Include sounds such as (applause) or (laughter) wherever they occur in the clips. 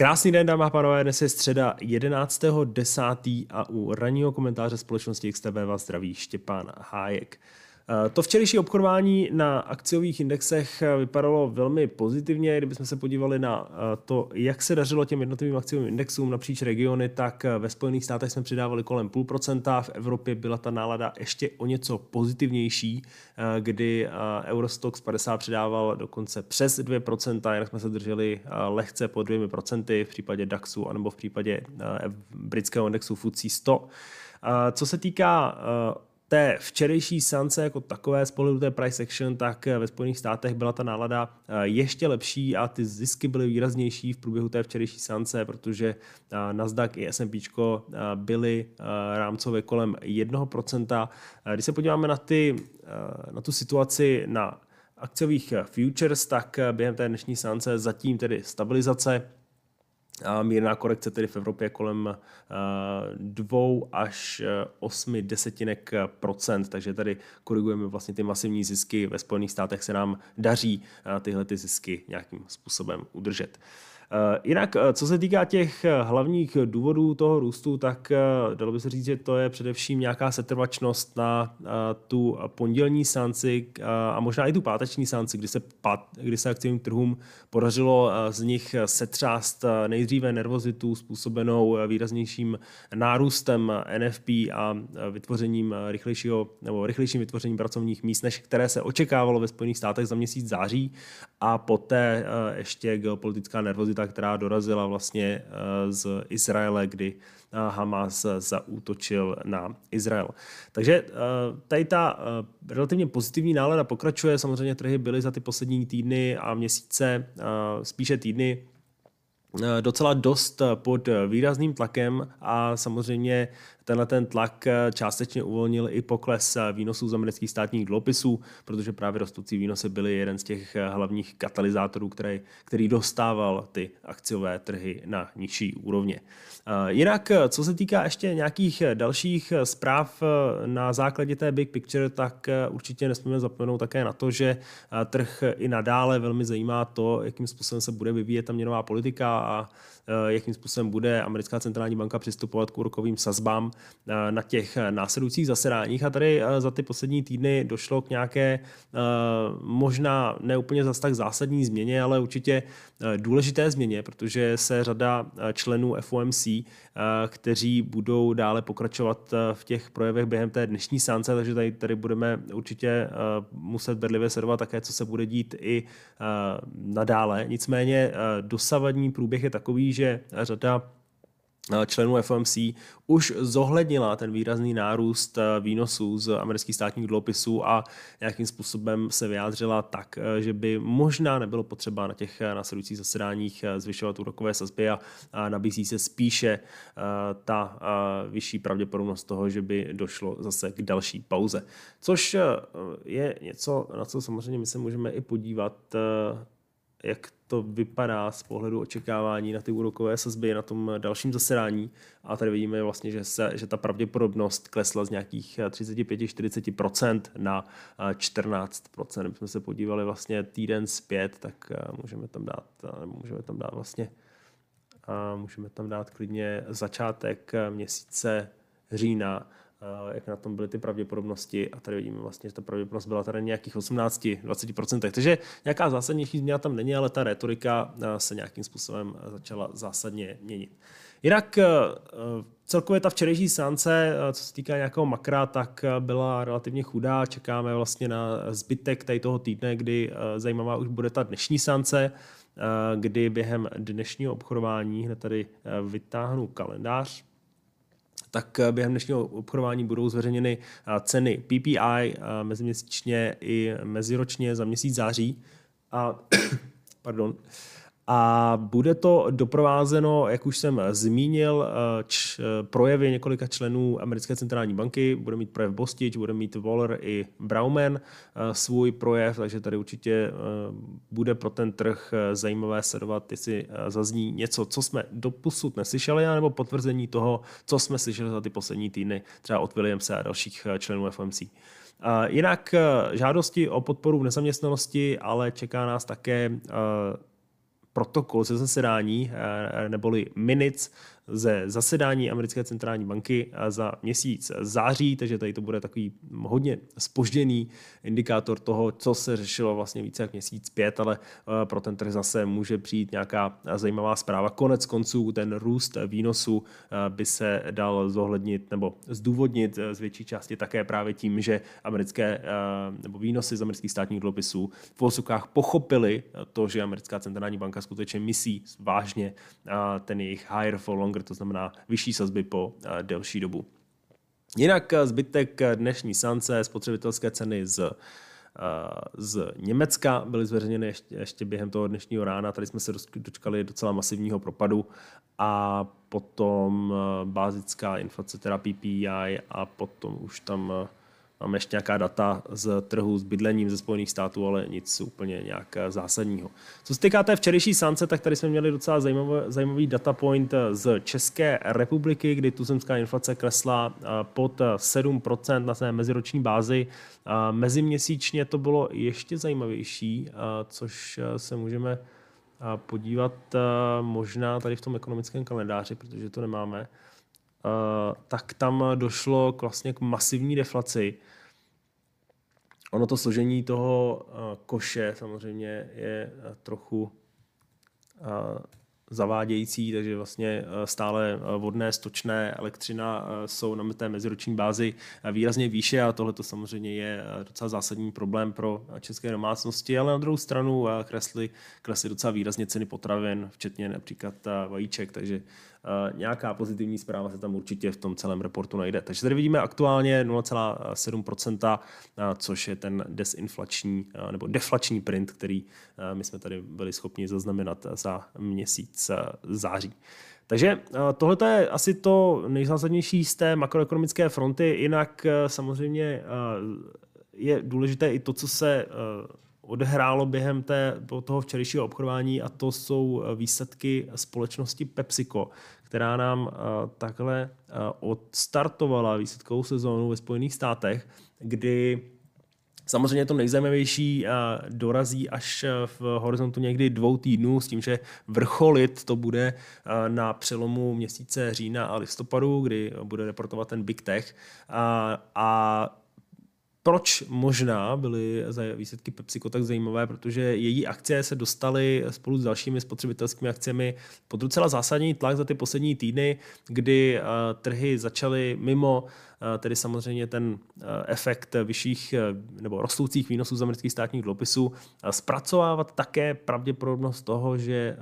Krásný den, dámy a pánové, dnes je středa 11.10. a u ranního komentáře společnosti XTB vás zdraví Štěpán Hájek. Eh, to včerejší obchodování na akciových indexech eh, vypadalo velmi pozitivně. Kdybychom se podívali na eh, to, jak se dařilo těm jednotlivým akciovým indexům napříč regiony, tak ve Spojených státech jsme přidávali kolem půl procenta, v Evropě byla ta nálada ještě o něco pozitivnější, kdy Eurostox 50 přidával dokonce přes 2%, jinak jsme se drželi lehce pod 2% v případě DAXu anebo v případě britského indexu FTSE 100. Co se týká té včerejší sance jako takové z pohledu té price action, tak ve Spojených státech byla ta nálada eh, ještě lepší a ty zisky byly výraznější v průběhu té včerejší sance, protože eh, Nasdaq i S&P eh, byly rámcově kolem 1%. Když se podíváme na, ty, na tu situaci na akciových futures, tak během té dnešní sance zatím tedy stabilizace mírná korekce tedy v Evropě kolem 2 eh, až 8 eh, desetinek procent, takže tady korigujeme vlastně ty masivní zisky. Ve Spojených státech se nám daří eh, tyhle ty zisky nějakým způsobem udržet. Eh, jinak, eh, co se týká těch eh, hlavních důvodů toho růstu, tak dalo by se říct, že to je především nějaká setrvačnost na tu pondělní sanci a možná i tu páteční sanci, kdy se, kdy se akciovým trhům podařilo z nich setřást nejdříve nervozitu způsobenou výraznějším nárůstem NFP a vytvořením rychlejšího nebo rychlejším vytvořením pracovních míst, než které se očekávalo ve Spojených státech za měsíc září. A poté ještě geopolitická nervozita raketa, která dorazila vlastně eh, z Izraele, kdy eh, Hamas zaútočil na Izrael. Takže eh, tady ta relativně pozitivní nálada pokračuje. Samozřejmě trhy byly za ty poslední týdny a měsíce, spíše týdny, docela dost pod výrazným tlakem a samozřejmě tenhle ten tlak eh, částečně uvolnil i pokles eh, výnosů z amerických státních dluhopisů, protože právě rostoucí výnosy byly jeden z těch eh, hlavních katalyzátorů, který, který dostával ty akciové trhy na nižší úrovně. Jinak, co se týká ještě nějakých dalších zpráv na základě té big picture, tak určitě nesmíme zapomenout také na to, že trh i nadále velmi zajímá to, jakým způsobem se bude vyvíjet ta měnová politika a jakým způsobem bude americká centrální banka přistupovat k úrokovým sazbám Eh, na těch eh, následujících zasedáních. A tady za ty poslední týdny došlo k nějaké možná neúplně zas tak zásadní změně, ale určitě důležité změně, protože se řada členů FOMC, kteří budou dále pokračovat v těch projevech během té dnešní sánce, takže tady, tady budeme určitě muset bedlivě sledovat také, co se bude dít i nadále. Nicméně dosavadní průběh je takový, že řada členů FOMC už zohlednila ten výrazný nárůst eh, výnosů z amerických státních dluhopisů a nějakým způsobem se vyjádřila tak, eh, že by možná nebylo potřeba na těch eh, následujících zasedáních zvyšovat úrokové sazby a nabízí se spíše ta vyšší pravděpodobnost toho, že by došlo zase k další pauze. Což je něco, na co samozřejmě my se můžeme i podívat jak to vypadá z pohledu očekávání na ty úrokové sazby na tom dalším zasedání. A tady vidíme vlastně, že, se, že ta pravděpodobnost klesla z nějakých 35-40% na 14%. Kdybychom se podívali vlastně týden zpět, tak eh, můžeme tam dát, eh, můžeme tam dát vlastně a můžeme tam dát klidně začátek měsíce října jak na tom byly ty pravděpodobnosti a tady vidíme vlastně, že ta pravděpodobnost byla tady nějakých 18-20%. Takže nějaká zásadnější změna tam není, ale ta retorika se nějakým způsobem začala zásadně měnit. Jinak celkově ta včerejší sánce, co se týká nějakého makra, tak byla relativně chudá. Čekáme vlastně na zbytek tady toho týdne, kdy zajímavá už bude ta dnešní sánce, kdy během dnešního obchodování, hned tady vytáhnu kalendář, tak eh, během dnešního obchodování budou zveřejněny eh, ceny PPI eh, meziměsíčně i meziročně za měsíc září. A, (coughs) pardon, a bude to doprovázeno, jak už jsem zmínil, eh, č, projevy několika členů americké centrální banky. Bude mít projev Bostich, bude mít Waller i Brauman eh, svůj projev, takže tady určitě eh, bude pro ten trh zajímavé sledovat, jestli zazní něco, co jsme doposud neslyšeli, nebo potvrzení toho, co jsme slyšeli za ty poslední týdny, třeba od Williamse a dalších členů FOMC. Jinak žádosti o podporu v nezaměstnanosti, ale čeká nás také protokol ze zasedání, neboli minutes ze zasedání americké centrální banky za měsíc září, takže tady to bude takový hodně spožděný indikátor toho, co se řešilo vlastně více jak měsíc pět, ale eh, pro ten trh zase může přijít nějaká zajímavá zpráva. Konec konců ten růst výnosu eh, by se dal zohlednit nebo zdůvodnit eh, z větší části také právě tím, že americké nebo výnosy z amerických státních dluhopisů v posukách pochopili to, že americká centrální banka skutečně myslí vážně ten jejich higher for longer, to znamená vyšší sazby po delší dobu. Jinak zbytek dnešní sance spotřebitelské ceny z z Německa byly zveřejněny ještě, ještě během toho dnešního rána. Tady jsme se dočkali docela masivního propadu a potom bázická inflace, teda PPI a potom už tam Máme ještě nějaká data z trhu s bydlením ze Spojených států, ale nic úplně nějak zásadního. Co se týká té včerejší sance, tak tady jsme měli docela zajímavý, zajímavý data point z České republiky, kdy tuzemská inflace klesla eh, pod 7% na své meziroční bázi. Meziměsíčně to bylo ještě zajímavější, eh, což eh, se můžeme podívat možná tady v tom ekonomickém kalendáři, protože to nemáme. Tak tam došlo k vlastně k masivní deflaci. Ono to složení toho eh, koše samozřejmě je eh, trochu eh, zavádějící, takže vlastně stále vodné, stočné, elektřina jsou na té meziroční bázi výrazně výše a tohle to samozřejmě je docela zásadní problém pro české domácnosti, ale na druhou stranu kresly, kresly docela výrazně ceny potravin, včetně například vajíček, takže Eh, nějaká pozitivní zpráva se tam určitě v tom celém reportu najde. Takže tady vidíme aktuálně 0,7%, eh, což je ten desinflační eh, nebo deflační print, který my jsme tady byli schopni zaznamenat za měsíc září. Takže tohle je asi to nejzásadnější z té makroekonomické fronty. Jinak samozřejmě je důležité i to, co se odehrálo během té, toho včerejšího obchodování a to jsou výsledky společnosti PepsiCo, která nám uh, takhle uh, odstartovala výsledkovou sezónu ve Spojených státech, kdy Samozřejmě to nejzajímavější dorazí až v horizontu někdy dvou týdnů s tím, že vrcholit to bude na přelomu měsíce října a listopadu, kdy bude reportovat ten Big Tech. A, a proč možná byly výsledky PepsiCo tak zajímavé, protože její akcie se dostaly spolu s dalšími spotřebitelskými akciemi pod docela zásadní tlak za ty poslední týdny, kdy uh, trhy začaly mimo Eh, tedy samozřejmě ten eh, efekt vyšších eh, nebo rostoucích výnosů z amerických státních dluhopisů, zpracovávat také pravděpodobnost toho, že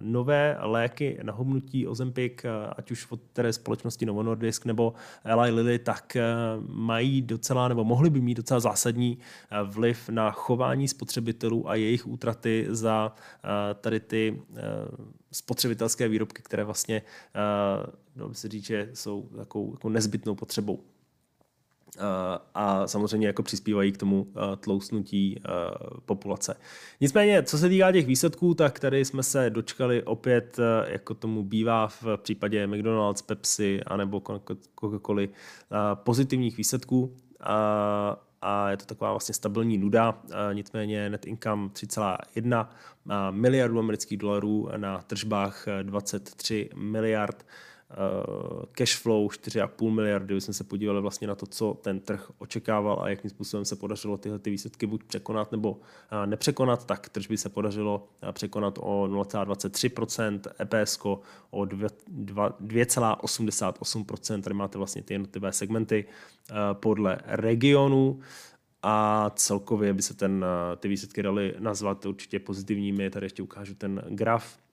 nové léky na hubnutí Ozempic, ať už od té společnosti Novo Nordisk nebo Eli Lilly, tak mají docela nebo mohly by mít docela zásadní vliv na chování spotřebitelů a jejich útraty za tady ty spotřebitelské výrobky, které vlastně, uh, dalo by se říct, že jsou takovou jako nezbytnou potřebou. Uh, a samozřejmě jako přispívají k tomu uh, tlousnutí populace. Nicméně, co se týká těch výsledků, tak tady jsme se dočkali opět, jako tomu bývá v případě McDonald's, Pepsi anebo Coca-Cola, uh, pozitivních výsledků. A je to taková vlastně stabilní nuda, nicméně net income 3,1 miliardů amerických dolarů na tržbách 23 miliard cash flow 4,5 miliardy, jsme se podívali vlastně na to, co ten trh očekával a jakým způsobem se podařilo tyhle ty výsledky buď překonat nebo nepřekonat, tak tržby se podařilo překonat o 0,23%, EPS o 2,88%, tady máte vlastně ty jednotlivé segmenty podle regionu a celkově by se ten, ty výsledky daly nazvat určitě pozitivními. Tady ještě ukážu ten graf.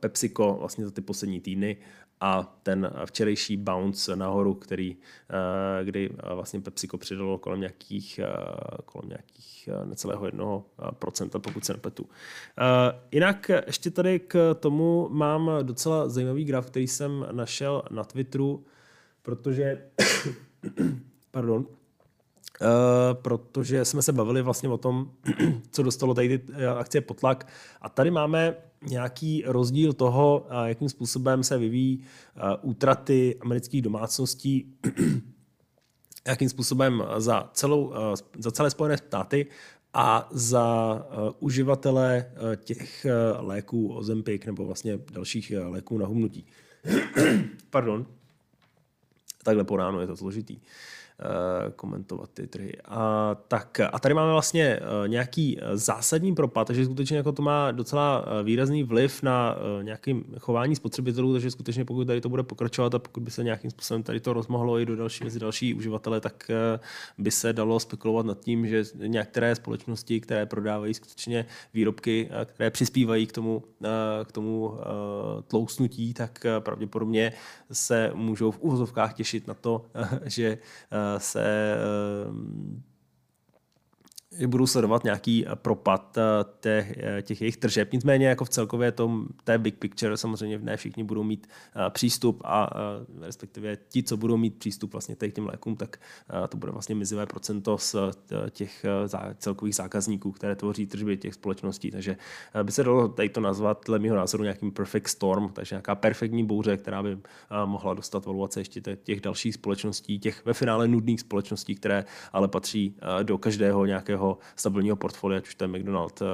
PepsiCo vlastně za ty poslední týdny a ten včerejší bounce nahoru, který, kdy vlastně PepsiCo přidalo kolem nějakých, kolem nějakých necelého jednoho procenta, pokud se nepletu. Jinak ještě tady k tomu mám docela zajímavý graf, který jsem našel na Twitteru, protože (coughs) pardon, Uh, protože jsme se bavili vlastně o tom, (clears throat) co dostalo tady ty eh, akcie pod tlak. A tady máme nějaký rozdíl toho, uh, jakým způsobem se vyvíjí útraty amerických domácností, (clears throat) jakým způsobem za, celou, za celé Spojené státy a za uživatele těch léků Ozempic nebo vlastně dalších léků na humnutí. (clears throat) Pardon. Takhle po ránu je to složitý. Uh, Eh, komentovat ty trhy. A, tak, a tady máme vlastně eh, nějaký eh, zásadní propad, takže skutečně jako to má docela výrazný vliv na nějakým chování spotřebitelů, takže skutečně pokud tady to bude pokračovat a pokud by se nějakým způsobem tady to rozmohlo i do další, mezi další uživatele, tak by se dalo spekulovat nad tím, že některé společnosti, které prodávají skutečně výrobky, které přispívají k tomu, k tomu tlousnutí, tak pravděpodobně se můžou v úvozovkách těšit na to, že se budou sledovat nějaký eh, propad eh, těch, eh, těch jejich tržeb. Nicméně jako v celkově tom, té big picture samozřejmě ne všichni budou mít přístup a respektive ti, co budou mít přístup vlastně k těm lékům, tak to bude vlastně mizivé procento z těch celkových zákazníků, které tvoří tržby těch společností. Takže by se dalo tady to nazvat, dle mého názoru, nějakým perfect storm, takže nějaká perfektní bouře, která by mohla dostat valuace ještě těch dalších společností, těch ve finále nudných společností, které ale patří do každého nějakého nějakého stabilního portfolia, ať už to je McDonald's, eh,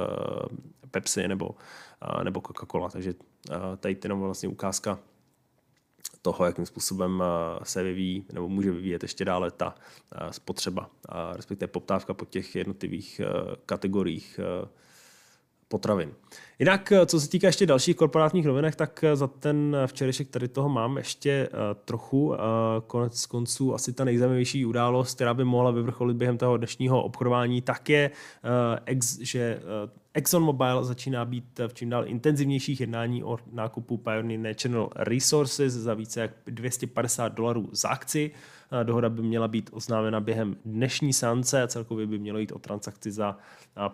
Pepsi nebo, eh, nebo Coca-Cola. Takže eh, tady je vlastně ukázka toho, jakým způsobem se vyvíjí nebo může vyvíjet ještě dále ta spotřeba, respektive poptávka po těch jednotlivých kategoriích potravin. Jinak, co se týká ještě dalších korporátních novinek, tak za ten včerejšek tady toho mám ještě trochu. Konec konců asi ta nejzajímavější událost, která by mohla vyvrcholit během toho dnešního obchodování, tak je, že ExxonMobil začíná být v čím dál intenzivnějších jednání o nákupu Pioneer National Resources za více jak 250 dolarů za akci. Dohoda by měla být oznámena během dnešní sance a celkově by mělo jít o transakci za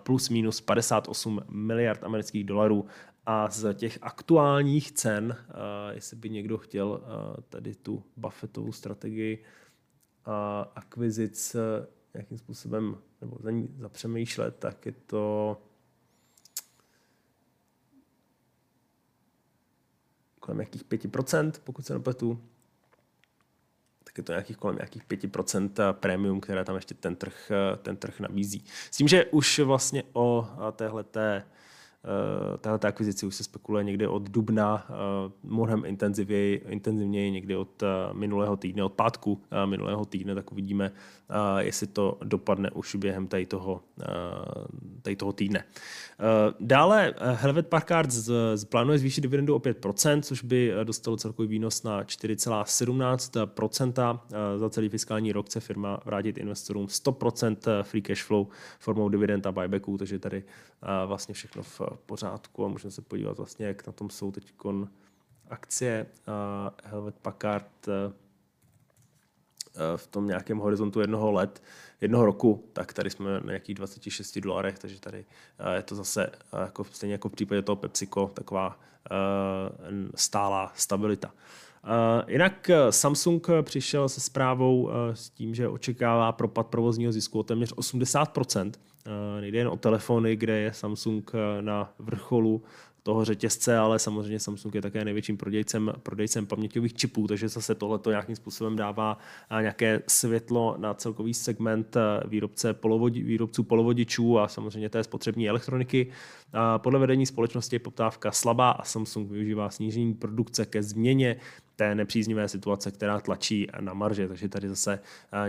plus minus 58 miliard amerických dolarů. A z těch aktuálních cen, jestli by někdo chtěl tady tu Buffettovou strategii akvizic nějakým způsobem nebo za ní zapřemýšlet, tak je to kolem jakých 5%, pokud se nepletu, tak je to nějakých kolem nějakých 5% prémium, které tam ještě ten trh, ten trh nabízí. S tím, že už vlastně o téhleté Eh, tahle akvizici už se spekuluje někde od dubna, eh, mnohem intenzivněji, intenzivněji někdy od eh, minulého týdne, od pátku minulého týdne, tak uvidíme, jestli to dopadne už během tady toho, tady toho týdne. Dále Helvet Packard plánuje zvýšit dividendu o 5%, což by dostalo celkový výnos na 4,17%. Za celý fiskální rok chce firma vrátit investorům 100% free cash flow formou dividend a buybacků, takže tady vlastně všechno v pořádku a můžeme se podívat vlastně, jak na tom jsou teď akcie Helvet Packard e, v tom nějakém horizontu jednoho let, jednoho roku, tak tady jsme na nějakých 26 dolarech, takže tady e, je to zase jako, stejně jako v případě toho PepsiCo taková stálá stabilita. Jinak Samsung přišel se zprávou s tím, že očekává propad provozního zisku o téměř 80%. Nejde jen o telefony, kde je Samsung na vrcholu toho řetězce, ale samozřejmě Samsung je také největším prodejcem, prodejcem paměťových čipů, takže zase tohle to nějakým způsobem dává nějaké světlo na celkový segment výrobce polovodi, výrobců polovodičů a samozřejmě té spotřební elektroniky. A podle vedení společnosti je poptávka slabá a Samsung využívá snížení produkce ke změně té nepříznivé situace, která tlačí na marže. Takže tady zase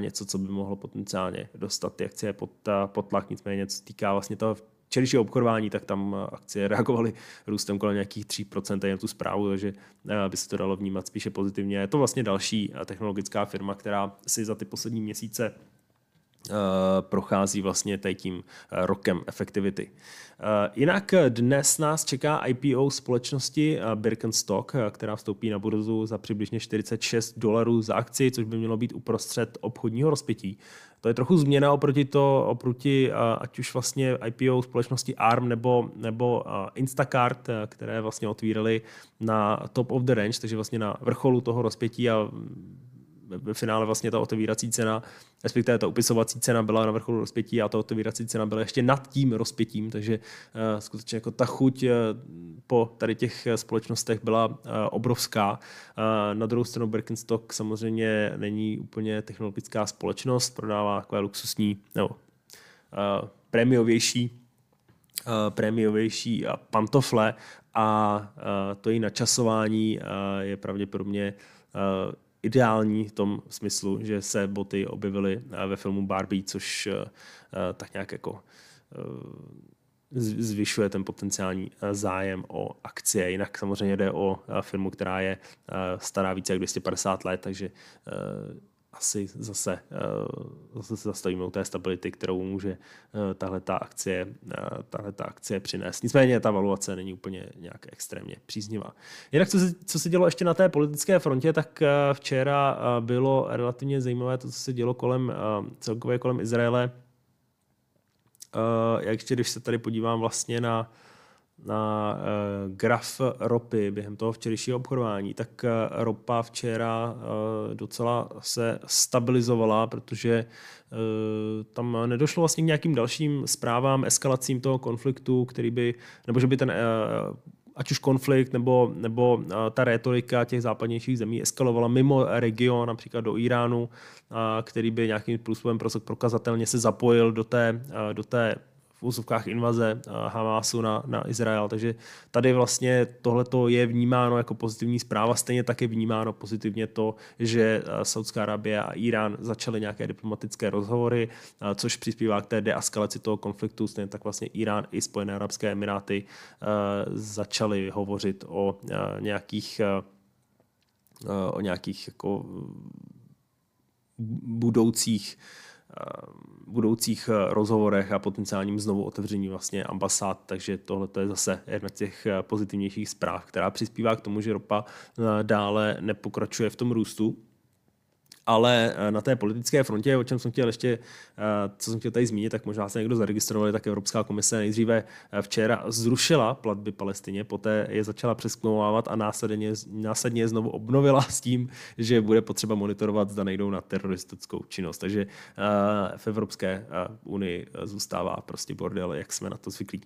něco, co by mohlo potenciálně dostat ty akcie pod, pod tlak. Nicméně, co týká vlastně toho včerejšího obchodování, tak tam akcie reagovaly růstem kolem nějakých 3% jen tu zprávu, takže by se to dalo vnímat spíše pozitivně. Je to vlastně další technologická firma, která si za ty poslední měsíce prochází vlastně tady tím rokem efektivity. Jinak dnes nás čeká IPO společnosti Birkenstock, která vstoupí na burzu za přibližně 46 dolarů za akci, což by mělo být uprostřed obchodního rozpětí. To je trochu změna oproti to, oproti ať už vlastně IPO společnosti ARM nebo, nebo Instacart, které vlastně otvírali na top of the range, takže vlastně na vrcholu toho rozpětí a ve finále vlastně ta otevírací cena, respektive ta upisovací cena byla na vrcholu rozpětí a ta otevírací cena byla ještě nad tím rozpětím, takže uh, skutečně jako ta chuť uh, po tady těch společnostech byla uh, obrovská. Uh, na druhou stranu Birkenstock samozřejmě není úplně technologická společnost, prodává takové luxusní, nebo uh, prémiovější, prémiovější pantofle a to její načasování je pravděpodobně ideální v tom smyslu, že se boty objevily ve filmu Barbie, což tak nějak jako zvyšuje ten potenciální eh, zájem o akcie. Jinak samozřejmě jde o eh, firmu, která je eh, stará více jak 250 let, takže asi zase, zase se zastavíme u té stability, kterou může tahle ta akcie, tahle ta akcie přinést. Nicméně ta valuace není úplně nějak extrémně příznivá. Jinak co se, co se dělo ještě na té politické frontě, tak včera bylo relativně zajímavé to, co se dělo kolem, celkově kolem Izraele jak ještě když se tady podívám vlastně na, na uh, graf ropy během toho včerejšího obchodování, tak uh, ropa včera uh, docela se stabilizovala, protože tam nedošlo vlastně k nějakým dalším zprávám, eskalacím toho konfliktu, který by, nebo že by ten ať už konflikt nebo, nebo ta retorika těch západnějších zemí eskalovala mimo region, například do Iránu, který by nějakým způsobem prokazatelně se zapojil do té, do té v úzovkách invaze Hamásu na, na Izrael. Takže tady vlastně tohle je vnímáno jako pozitivní zpráva. Stejně tak je vnímáno pozitivně to, že Saudská Arabie a Irán začaly nějaké diplomatické rozhovory, což přispívá k té deaskalaci toho konfliktu. Stejně tak vlastně Irán i Spojené Arabské Emiráty začaly hovořit o nějakých o nějakých jako budoucích budoucích eh, rozhovorech a potenciálním znovu otevření vlastně ambasád, takže tohle je zase jedna z těch eh, pozitivnějších zpráv, která přispívá k tomu, že ropa eh, dále nepokračuje v tom růstu ale eh, na té politické frontě, o čem jsem chtěl ještě, eh, co jsem chtěl tady zmínit, tak možná se někdo zaregistroval, tak Evropská komise nejdříve eh, včera zrušila platby Palestině, poté je začala přeskoumávat a následně, následně je znovu obnovila s tím, že bude potřeba monitorovat, zda nejdou na teroristickou činnost. Takže v Evropské unii zůstává prostě bordel, jak jsme na to zvyklí.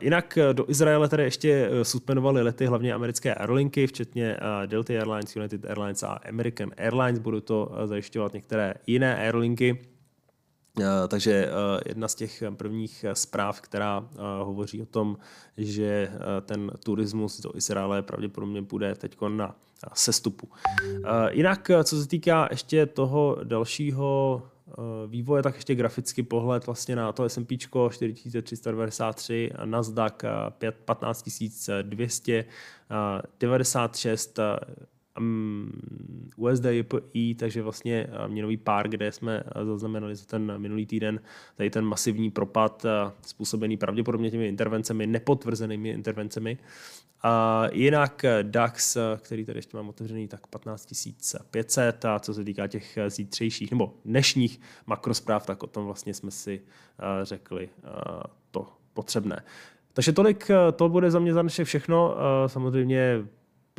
Jinak do Izraele tady ještě suspendovali lety hlavně americké aerolinky, včetně Delta Airlines, United Airlines a American Airlines. Budou to eh, zajišťovat některé jiné aerolinky. Eh, takže eh, jedna z těch prvních zpráv, která hovoří o tom, že ten turismus do Izraele pravděpodobně bude teď na sestupu. Jinak, co se týká ještě toho dalšího vývoje, tak ještě grafický pohled vlastně na to S&P 4393, Nasdaq 15296, um, USD JPI, takže vlastně uh, měnový pár, kde jsme uh, zaznamenali za ten minulý týden tady ten masivní propad uh, způsobený pravděpodobně těmi intervencemi, nepotvrzenými intervencemi. A jinak DAX, který tady ještě mám otevřený, tak 15 500 a co se týká těch zítřejších nebo dnešních makrospráv, tak o tom vlastně jsme si řekli to potřebné. Takže tolik, to bude za mě za dnešek všechno. Samozřejmě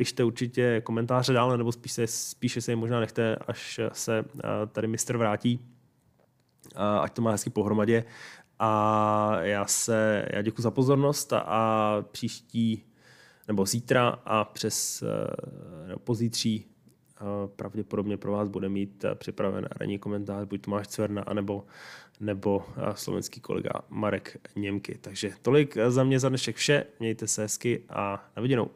pište určitě komentáře dál, nebo spíše, spíše se je možná nechte, až se tady mistr vrátí, ať to má hezky pohromadě. A já se, já děkuji za pozornost a, a příští, nebo zítra a přes nebo pozítří pravděpodobně pro vás bude mít připraven ranní komentář buď Tomáš Cverna, anebo, nebo slovenský kolega Marek Němky. Takže tolik za mě za dnešek vše, mějte se hezky a na viděnou.